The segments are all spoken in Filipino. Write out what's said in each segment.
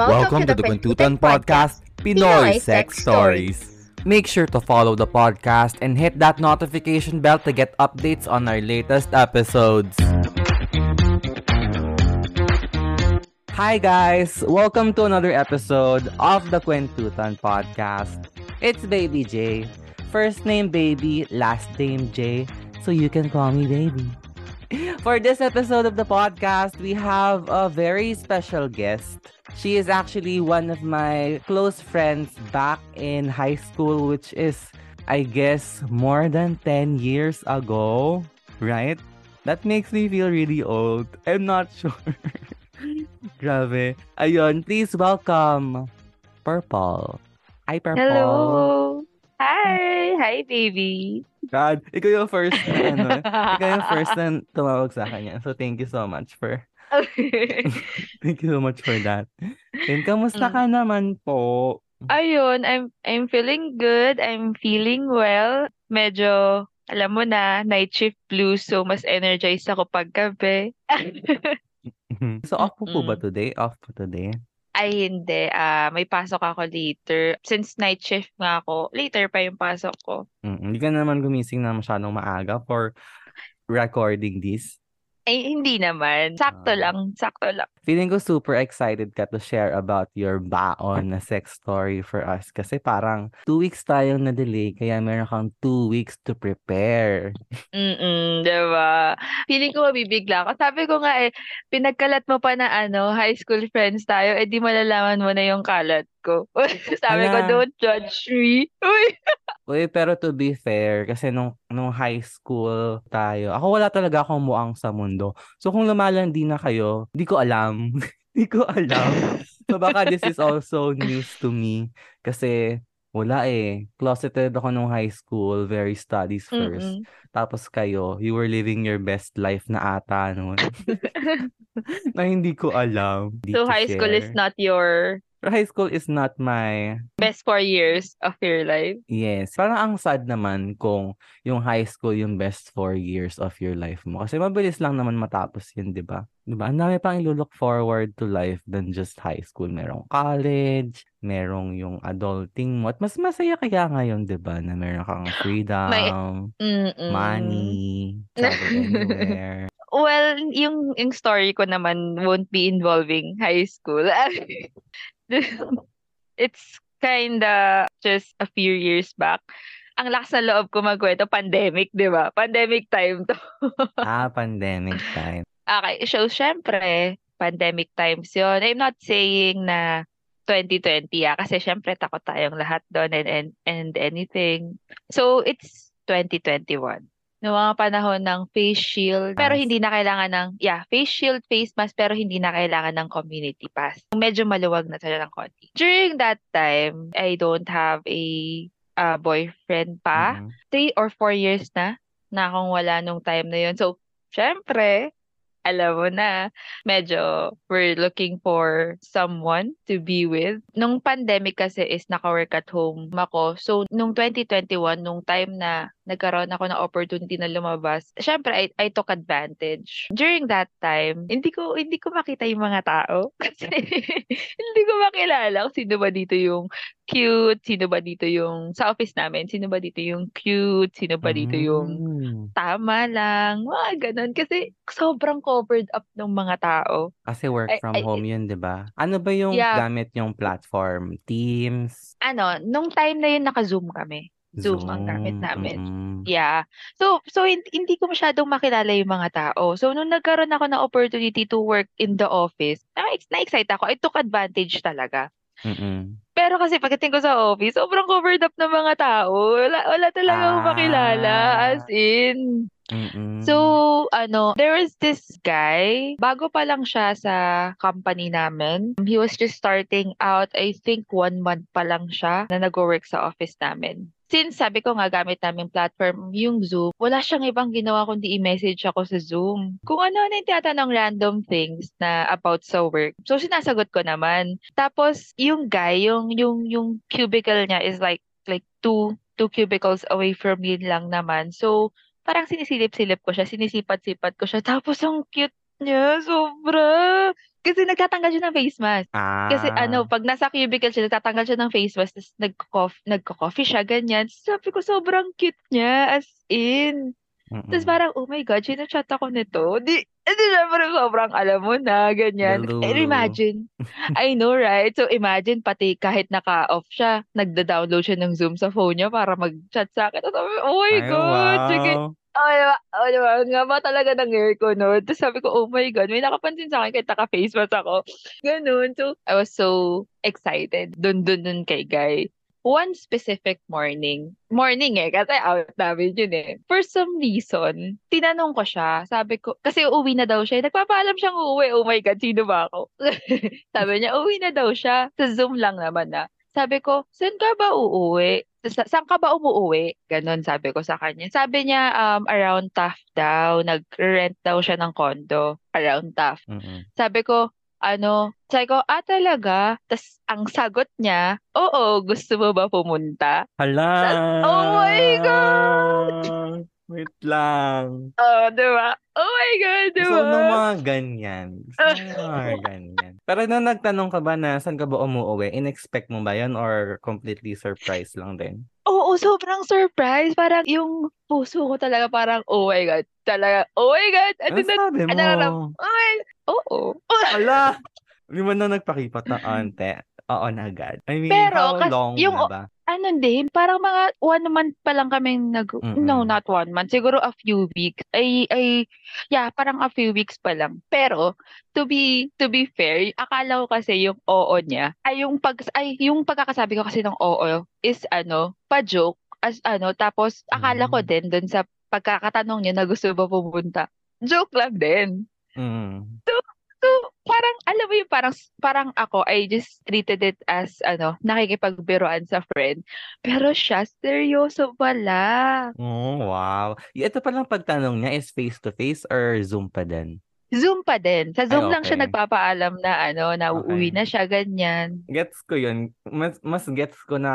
Welcome, to, the Kwentutan Podcast, Pinoy Sex Stories. Make sure to follow the podcast and hit that notification bell to get updates on our latest episodes. Hi guys! Welcome to another episode of the Kwentutan Podcast. It's Baby J. First name Baby, last name J, so you can call me Baby. For this episode of the podcast, we have a very special guest. She is actually one of my close friends back in high school, which is, I guess, more than 10 years ago, right? That makes me feel really old. I'm not sure. Grabe. Ayun, please welcome Purple. Hi, Purple. Hello! Hi! Baby! God, ikaw yung first na, ano, ikaw yung first na tumawag sa akin yan. So, thank you so much for, thank you so much for that. And kamusta Mm. ka naman po? Ayun, I'm I'm feeling good. I'm feeling well. Medyo, alam mo na, night shift blues, so mas energized ako pag gabi. so, off po po ba today? Off po today? Ay, hindi. Ah, may pasok ako later. Since night shift nga ako, later pa yung pasok ko. Mm, Hindi ka naman gumising na masyadong maaga for recording this. Ay, hindi naman. Sakto Ah. lang. Sakto lang. Feeling ko super excited ka to share about your baon na sex story for us. Kasi parang two weeks tayong na-delay, kaya meron kang two weeks to prepare. Mm, 'di ba? Feeling ko mabibigla ako. Sabi ko nga eh, pinagkalat mo pa na ano, high school friends tayo, eh di malalaman mo na yung kalat ko. Sabi ko, Hala. don't judge me. Uy. Uy, pero to be fair, kasi nung, nung high school tayo, ako wala talaga akong muang sa mundo. So kung lumalandi na kayo, di ko alam. di ko alam. So baka this is also news to me. Kasi wala eh. Closeted ako nung high school, very studies first. Mm-mm. Tapos kayo, you were living your best life na ata noon. na hindi ko alam. Hindi So high school is share. not your high school is not my best four years of your life. Yes. Parang ang sad naman kung yung high school yung best four years of your life mo. Kasi mabilis lang naman matapos yun, di ba? Di ba? Ang dami pang ilulook forward to life than just high school. Merong college, merong yung adulting mo. At mas masaya kaya ngayon, di ba? Na meron kang freedom, Mm-mm. money, travel anywhere. Well, yung, yung story ko naman won't be involving high school. It's kinda just a few years back. Ang lakas na loob ko magkwento, pandemic, di ba? Pandemic time to. ah, pandemic time. Okay, so syempre, pandemic times yon. I'm not saying na 2020 ah, kasi syempre takot tayong lahat doon and, and, and anything. So, it's 2021. Noong mga panahon ng face shield, pero hindi na kailangan ng, yeah, face shield, face mask, pero hindi na kailangan ng community pass. Medyo maluwag na sila ng konti. During that time, I don't have a uh, boyfriend pa Mhm. three or four years na na akong wala nung time na yun. So, syempre, alam mo na, medyo we're looking for someone to be with. Nung pandemic kasi is naka-work at home ako. So, nung 2021, nung time na nagkaroon ako ng opportunity na lumabas, syempre, I, I took advantage. During that time, hindi ko hindi ko makita yung mga tao. Kasi hindi ko makilala kung sino ba dito yung cute, sino ba dito yung sa office namin, sino ba dito yung cute, sino ba dito yung Mm. tama lang, mga ganun. Kasi sobrang covered up ng mga tao. Kasi work from ay- home yun, di ba? Ano ba yung Yeah. gamit yung platform? Teams? Ano, nung time na yun, naka-zoom kami. Zoom ang gamit namin. mm-mm. Yeah. So, so hin- hindi ko masyadong makilala yung mga tao. So, nung nagkaroon ako ng opportunity to work in the office, na- na-excite ako. I took advantage talaga. Mm-mm. Pero kasi pagdating ko sa office, sobrang covered up ng mga tao. Wala, wala talaga akong makilala. As Ah. in, Mm-mm. So, ano, there was this guy, bago pa lang siya sa company namin. He was just starting out, I think one month pa lang siya na nag-work sa office namin. Since sabi ko nga gamit namin platform yung Zoom, wala siyang ibang ginawa kundi i-message ako sa Zoom. Kung ano-ano yung tinatanong random things na about sa work. So, sinasagot ko naman. Tapos, yung guy, yung, yung, yung cubicle niya is like, like two, two cubicles away from me lang naman. So, parang sinisilip-silip ko siya, sinisipat-sipat ko siya. Tapos ang cute niya, sobra. Kasi nagtatanggal siya ng face mask. Ah. Kasi ano, pag nasa cubicle siya, nagtatanggal siya ng face mask, tapos nagko-coffee, nagko-coffee siya, ganyan. Sabi ko, sobrang cute niya, as in. Tapos Mm-mm. parang, oh my God, sinachat ako nito. Di, di syempre sobrang alam mo na, ganyan. And imagine, I know, right? So imagine, pati kahit naka-off siya, nagda-download siya ng Zoom sa phone niya para mag-chat sa akin. Tapos sabi, oh my Ay, God, sige. Oh, diba? Oh, diba? Nga ba talaga ng hair ko, no? Tapos sabi ko, oh my God, may nakapansin sa akin kahit naka-face mask ako. Ganun. So, I was so excited. Dun, dun, dun kay Guy. One specific morning, morning eh, kasi out namin yun eh. For some reason, tinanong ko siya, sabi ko, kasi uuwi na daw siya. Nagpapaalam siyang uuwi. Oh my God, sino ba ako? sabi niya, uuwi na daw siya. Sa Zoom lang naman na. Sabi ko, saan ka ba uuwi? Sa, saan ka ba umuuwi? Ganon sabi ko sa kanya. Sabi niya, um, around Taft daw. Nag-rent daw siya ng condo around Taft. Mm-mm. Sabi ko, ano, sabi ko, ah talaga? Tapos ang sagot niya, oo, gusto mo ba pumunta? Hala. Oh my God! Wait lang. Oh, di ba? Oh my God, di Gusto ko ng ba? mga ganyan. Gusto ng mga ganyan. Pero nung nagtanong ka ba na saan ka ba umuwi, in-expect mo ba yun or completely surprise lang din? Oo, sobrang surprise. Parang yung puso ko talaga parang, oh my God. Talaga, oh my God. Ano Ano sabi mo? ano oh my, oo. Hala! Di mo na nagpakipat na ante. Oo na agad. I mean, Pero, how kas- long yung- na ba? Ano din, parang mga one month pa lang kaming nag, Mm-mm. no, not one month, siguro a few weeks. Ay, ay, yeah, parang a few weeks pa lang. Pero, to be, to be fair, akala ko kasi yung oo niya, ay yung pag, ay, yung pagkakasabi ko kasi ng oo is ano, pa-joke, as ano, tapos akala ko Mm. din dun sa pagkakatanong niya na gusto ba pumunta. Joke lang din. Mm. So, parang, alam mo yung parang, parang ako, I just treated it as, ano, nakikipagbiruan sa friend. Pero siya, seryoso pala. Oh, wow. Ito palang pagtanong niya is face-to-face or Zoom pa din? Zoom pa din. Sa Zoom lang siya okay. nagpapaalam na, ano, na uuwi Okay. na siya, ganyan. Gets ko yun. Mas, mas gets ko na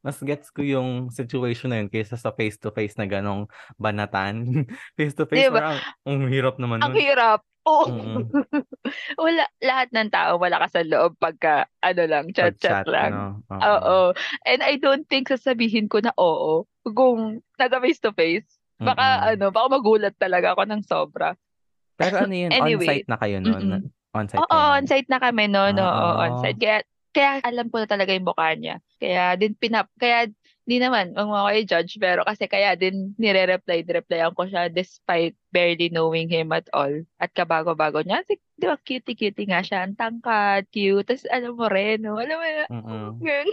mas gets ko yung situation na yun kaysa sa face-to-face na ganong banatan. face-to-face, Diba? parang ang hirap naman Ang nun. hirap. Oo. Mm-mm. Wala, lahat ng tao malakas sa loob pagka, ano lang, chat-chat Pag-chat, lang. ano? Oo. Oo. And I don't think sasabihin ko na oo kung nasa face-to-face. Baka, Mm-mm. ano, baka magulat talaga ako ng sobra. Pero ano yun, Anyway. on-site na kayo nun? Mm-mm. On-site Oo, on-site na kami no, no, Ah, oo, oo. on-site. Kaya, kaya alam ko na talaga yung mukha niya. Kaya din pinap, kaya di naman, wag mo ako i-judge, pero kasi kaya din nire-reply, replyan ko siya despite barely knowing him at all. At kabago-bago niya. Kasi, di ba, cutie-cutie nga siya. Ang tangkad, cute. Tapos, alam mo rin, no? Alam mo na, ganun.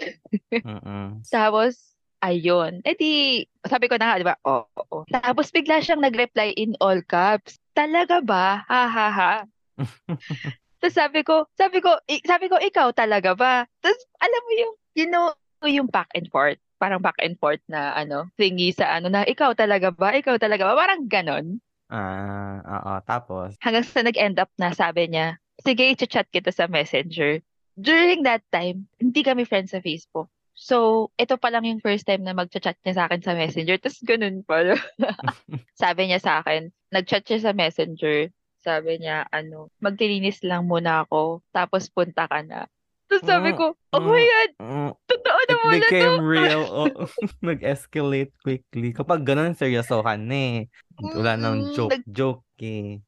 Tapos, ayun. Eh di, sabi ko na nga, di ba? Oo. oo. Tapos bigla siyang nag-reply in all caps. Talaga ba? Ha ha ha. Tapos sabi ko, sabi ko, sabi ko, ikaw talaga ba? Tapos alam mo yung, you know, yung back and forth. Parang back and forth na ano, thingy sa ano na, ikaw talaga ba? Ikaw talaga ba? Parang ganon. Ah, oo. Tapos, Hanggang sa nag-end up na sabi niya, sige, i-chat kita sa messenger. During that time, hindi kami friends sa Facebook. So, ito pa lang yung first time na mag-chat niya sa akin sa messenger. Tapos ganun pa. sabi niya sa akin, nag-chat siya sa messenger. Sabi niya, ano, magtilinis lang muna ako, tapos punta ka na. Tapos sabi Mm, ko, oh my mm. God, mm, totoo na it muna to. became real. Oh, nag-escalate quickly. Kapag ganun, seryosohan eh. Wala nang Mm, joke-joke eh.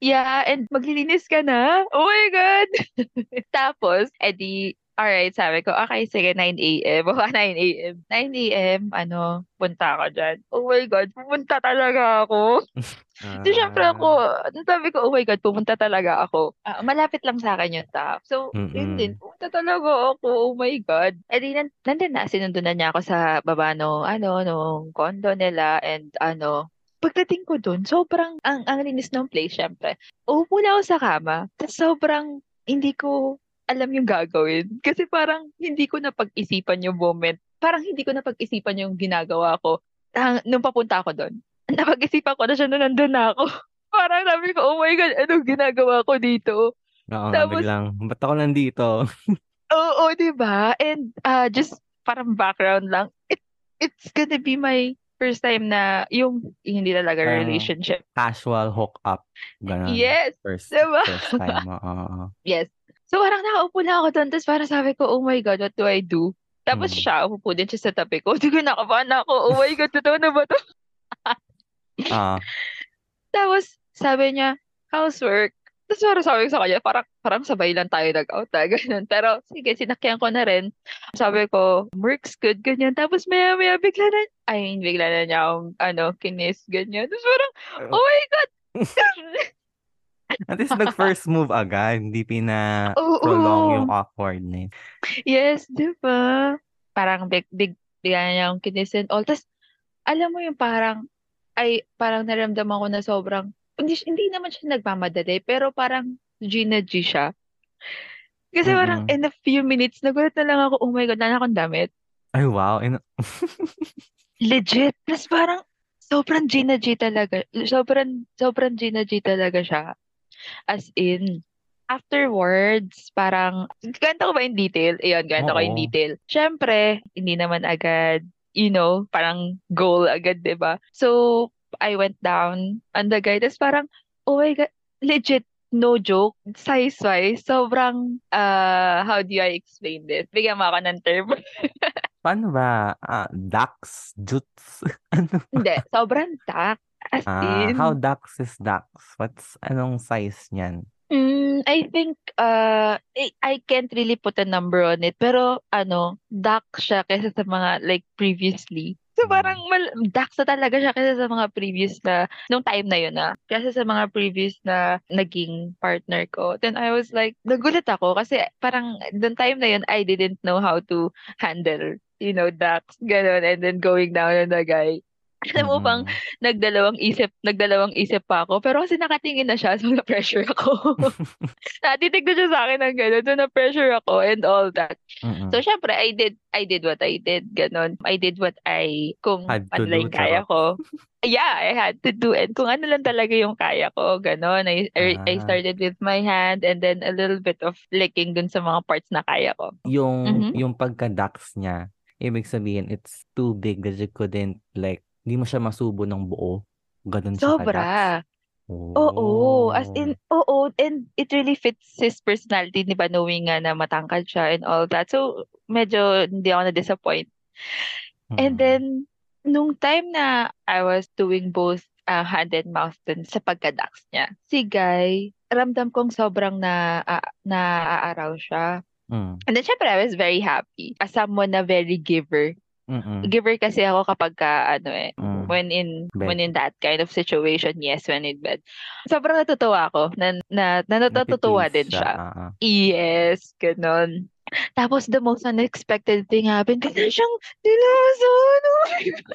Yeah, and maglilinis ka na? Oh my God! Tapos, edi, alright, sabi ko, okay, sige, 9 a.m. Baka 9 a.m. 9 a.m., ano, punta ako dyan. Oh my God, pumunta talaga ako. So, syempre Ah, ako, sabi ko, oh my God, pumunta talaga ako. Ah, malapit lang sa akin yung top. So, yun Mm-mm. din, pumunta talaga ako. Oh my God. Eh di, nan- nandun na, sinundo na niya ako sa baba nung, ano, nung condo nila and ano, pagdating ko dun, sobrang, ang, ang linis ng place, syempre. Uupo na ako sa kama, tapos sobrang, hindi ko alam yung gagawin. Kasi parang, hindi ko napag-isipan yung moment. Parang hindi ko napag-isipan yung ginagawa ko. Hang, nung papunta ako dun napag-isipan ko na siya nung nandun na ako. Parang sabi ko, oh my God, anong ginagawa ko dito? Oo Tapos- biglang, ba't ako nandito? Oo, di ba? And uh, just parang background lang, it, it's gonna be my first time na yung hindi talaga Parang relationship. Casual hook up. Ganon. Yes, First, diba? first time. Oo. Yes. So parang nakaupo lang ako doon, tapos parang sabi ko, oh my God, what do I do? Tapos Hmm. siya, upo din siya sa tabi ko. Hindi ko nakabahan ako. Oh my God, totoo na ba to? Ah, Tapos sabi niya, how's work? Tapos parang sabi ko sa kanya, parang, parang sabay lang tayo nag-out na, ganun. Pero sige, sinakyan ko na rin. Sabi ko, works good, ganyan. Tapos maya maya bigla na, ay, bigla na niya akong, ano, kinis, ganyan. Tapos parang, oh my God! at least nag-first move agad. Hindi pina-prolong yung awkwardness. Yes, di ba? Parang big, big, bigla na niya akong kinis and all. Tapos, alam mo yung parang, ay, parang naramdaman ko na sobrang, hindi, hindi naman siya nagmamadali, pero parang G na G siya. Kasi parang Mm-mm. in a few minutes, nagulat na lang ako, oh my God, wala na akong damit. Ay, wow. In- Legit. Tapos parang, sobrang G na G talaga. Sobrang, sobrang G na G talaga siya. As in, afterwards, parang, ganito ko ba in detail? Ayun, ganito ko in Oo. detail. Siyempre, hindi naman agad, you know, parang goal agad, di ba? So, I went down on the guy. Tapos parang, oh my God, legit, no joke, size-wise, sobrang, uh, how do I explain this? Bigyan mo ako ng term. Paano ba? Ah, Dax? Jutes? ano? Hindi, sobrang dark. As Ah, in, how Dax is Dax? What's, anong size niyan? Mm, I think uh I, I can't really put a number on it pero ano dark siya kaysa sa mga like previously. So Mm. parang mal dark sa talaga siya kaysa sa mga previous na nung time na yun na kaysa sa mga previous na naging partner ko. Then I was like nagulat ako kasi parang nung time na yun I didn't know how to handle you know darks ganun and then going down on the guy. Alam mo bang Mm-mm. nagdalawang isip, nagdalawang isip pa ako. Pero kasi nakatingin na siya, so na-pressure ako. Natitig na siya sa akin ng gano'n, so na-pressure ako and all that. Mm-mm. So, syempre, I did, I did what I did, ganon. I did what I, kung ano lang kaya ko. Yeah, I had to do it. Kung ano lang talaga yung kaya ko, ganon. I, I, I Ah. started with my hand and then a little bit of licking dun sa mga parts na kaya ko. Yung, Mhm. yung pagka-Dax niya, ibig sabihin, it's too big that you couldn't, like, hindi mo siya masubo ng buo. Ganun siya. Sobra. Oo, as in, oo, and it really fits his personality, di ba, knowing nga na matangkad siya and all that. So, medyo hindi ako na-disappoint. And Mm. then, nung time na I was doing both uh, hand and mouth dun sa pagka-dax niya, si Guy, ramdam kong sobrang na, uh, naaaraw siya. Mm. And then, syempre, I was very happy. As someone na very giver. Mm-mm. Giver kasi ako kapag ka, ano eh, Mm. when in Bed. when in that kind of situation, yes, when in bed. Sobrang natutuwa ako na, na, na natutuwa din siya. Ah, ah. Yes, ganun. Tapos the most unexpected thing happened kasi siyang nilason. Oh.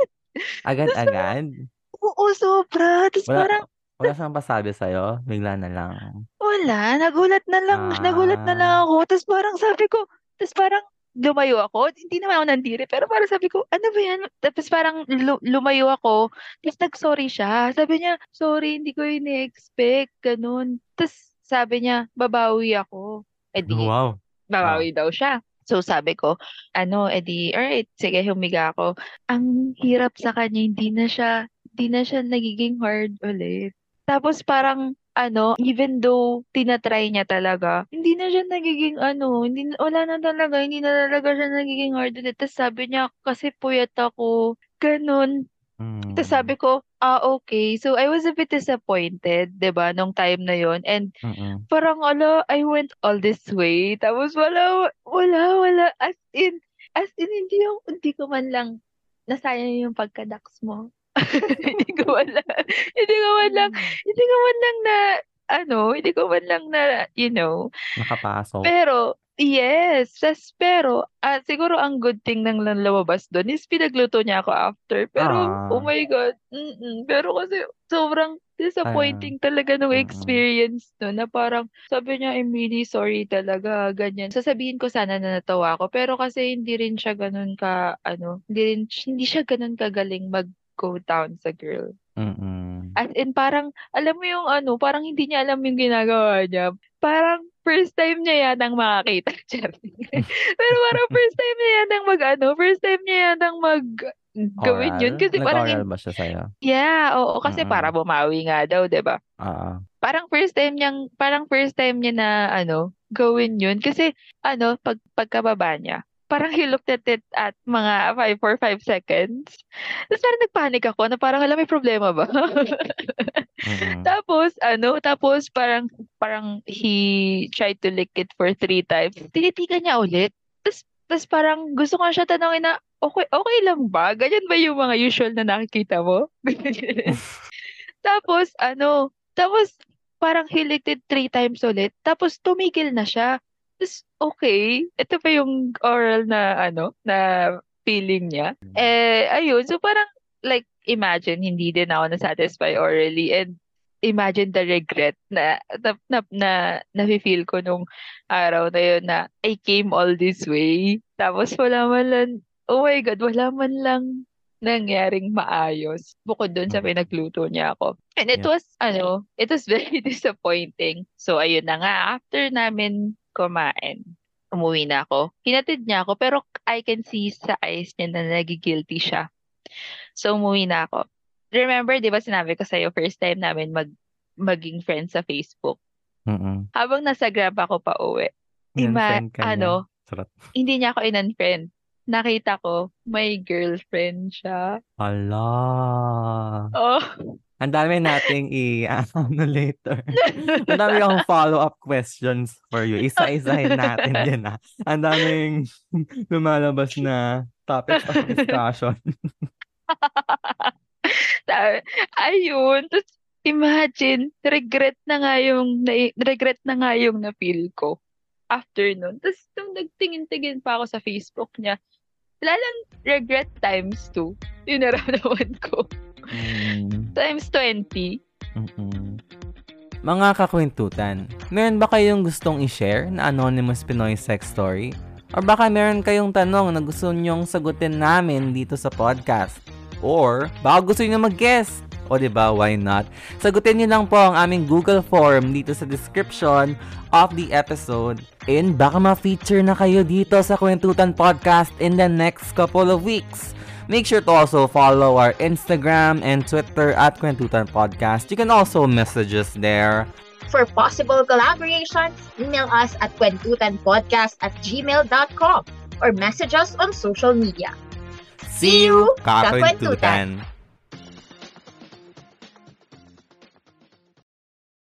Agad-agad? Oo, sobra. Tapos Wala, parang wala siyang pasabi sa'yo? Bigla na lang. wala, nagulat na lang, nagulat na lang Ah. ako. Tapos parang sabi ko, tapos parang lumayo ako. Hindi naman ako nandiri, pero parang sabi ko, ano ba yan? Tapos parang lu- lumayo ako. Tapos nag-sorry siya. Sabi niya, sorry, hindi ko ini-expect. Ganun. Tapos sabi niya, babawi ako. Eh di, Wow. babawi daw siya. So sabi ko, ano, edi, alright, sige, humiga ako. Ang hirap sa kanya, hindi na siya, hindi na siya nagiging hard ulit. Tapos parang, ano, even though tinatry niya talaga, hindi na siya nagiging ano, hindi, wala na talaga, hindi na talaga siya nagiging hard ulit. Tapos sabi niya, kasi puyat ako, ganun. Mm. Tapos sabi ko, ah, okay. So I was a bit disappointed, 'di ba, nung time na yon And Mm-mm. parang ala, I went all this way. Tapos wala, wala, wala. As in, as in, hindi yung, hindi ko man lang nasayang yung pagkadax mo. hindi ko man lang, hindi ko man lang, hindi ko man lang na, ano, hindi ko man lang na, you know. Nakapasok. Pero, yes, tas, pero, ah, siguro ang good thing nang lang lumabas doon is pinagluto niya ako after. Pero, Ah. oh my God, mm pero kasi sobrang disappointing talaga nung mm-mm. experience no na parang sabi niya, I'm really sorry talaga, ganyan. Sasabihin ko sana na natawa ako, pero kasi hindi rin siya ganun ka, ano, hindi rin, hindi siya ganun kagaling mag-go down sa girl. Mm-mm. As in, parang, alam mo yung ano, parang hindi niya alam yung ginagawa niya. Parang, first time niya yatang makakita. Pero parang first time niya yatang mag, ano, first time niya yatang mag, gawin yun. Kasi parang, Nag-oral ba siya sa'yo? yeah, oo, kasi Mm. para bumawi nga daw, 'di ba? Oo. Parang first time niyang, parang first time niya na, ano, gawin yun. Kasi, ano, pag, pagkababa niya, parang he looked at it at mga 5 or 5 seconds. Tapos parang nagpanik ako na parang, alam, may problema ba? Mm-mm. Tapos, ano, tapos parang, parang he tried to lick it for three times. Tinitigan niya ulit. Tapos, tapos parang gusto ko siya tanongin na, okay, okay lang ba? Ganyan ba yung mga usual na nakikita mo? Tapos, ano, tapos parang he licked it three times ulit. Tapos tumigil na siya. Tapos, okay, ito pa yung oral na, ano, na feeling niya. Eh, ayun, so parang, like, imagine, hindi din ako na-satisfy orally. And imagine the regret na, na, na, na, na-feel ko nung araw na yun na I came all this way. Tapos wala man lang, oh my God, wala man lang nangyaring maayos bukod doon sa Mm. pinagluto niya ako. And it Yeah. was, ano, it was very disappointing. So, ayun na nga, after namin kumain, umuwi na ako. Hinatid niya ako, pero I can see sa eyes niya na nagigilty siya. So, umuwi na ako. Remember, di ba sinabi ko sa'yo, first time namin mag maging friends sa Facebook. Mm-mm. Habang nasa Grab ako pa uwi, ima- ano, Sarap. hindi niya ako in-unfriend. Nakita ko, may girlfriend siya. Ala. Oh. Ang dami nating i ano later. Ang dami akong follow-up questions for you. Isa-isahin natin yan ah. Ang daming lumalabas na topics of discussion. Ayun. Tapos, imagine, regret na nga yung, na, regret na nga yung na-feel ko after nun. Tapos, nung nagtingin-tingin pa ako sa Facebook niya, wala lang regret times 2. Yung naramdaman ko. Mm, Times 20. mm-mm. Mga kakwentutan, meron ba kayong gustong i-share na anonymous Pinoy sex story? Or baka meron kayong tanong na gusto nyong sagutin namin dito sa podcast? Or baka gusto nyo mag-guest? O di ba why not? Sagutin nyo lang po ang aming Google form dito sa description of the episode. And baka ma-feature na kayo dito sa Kwentutan Podcast in the next couple of weeks. Make sure to also follow our Instagram and Twitter at Kwentutan Podcast. You can also message us there. For possible collaborations, email us at kwentutanpodcast at gmail.com or message us on social media. See you, Kakwentutan.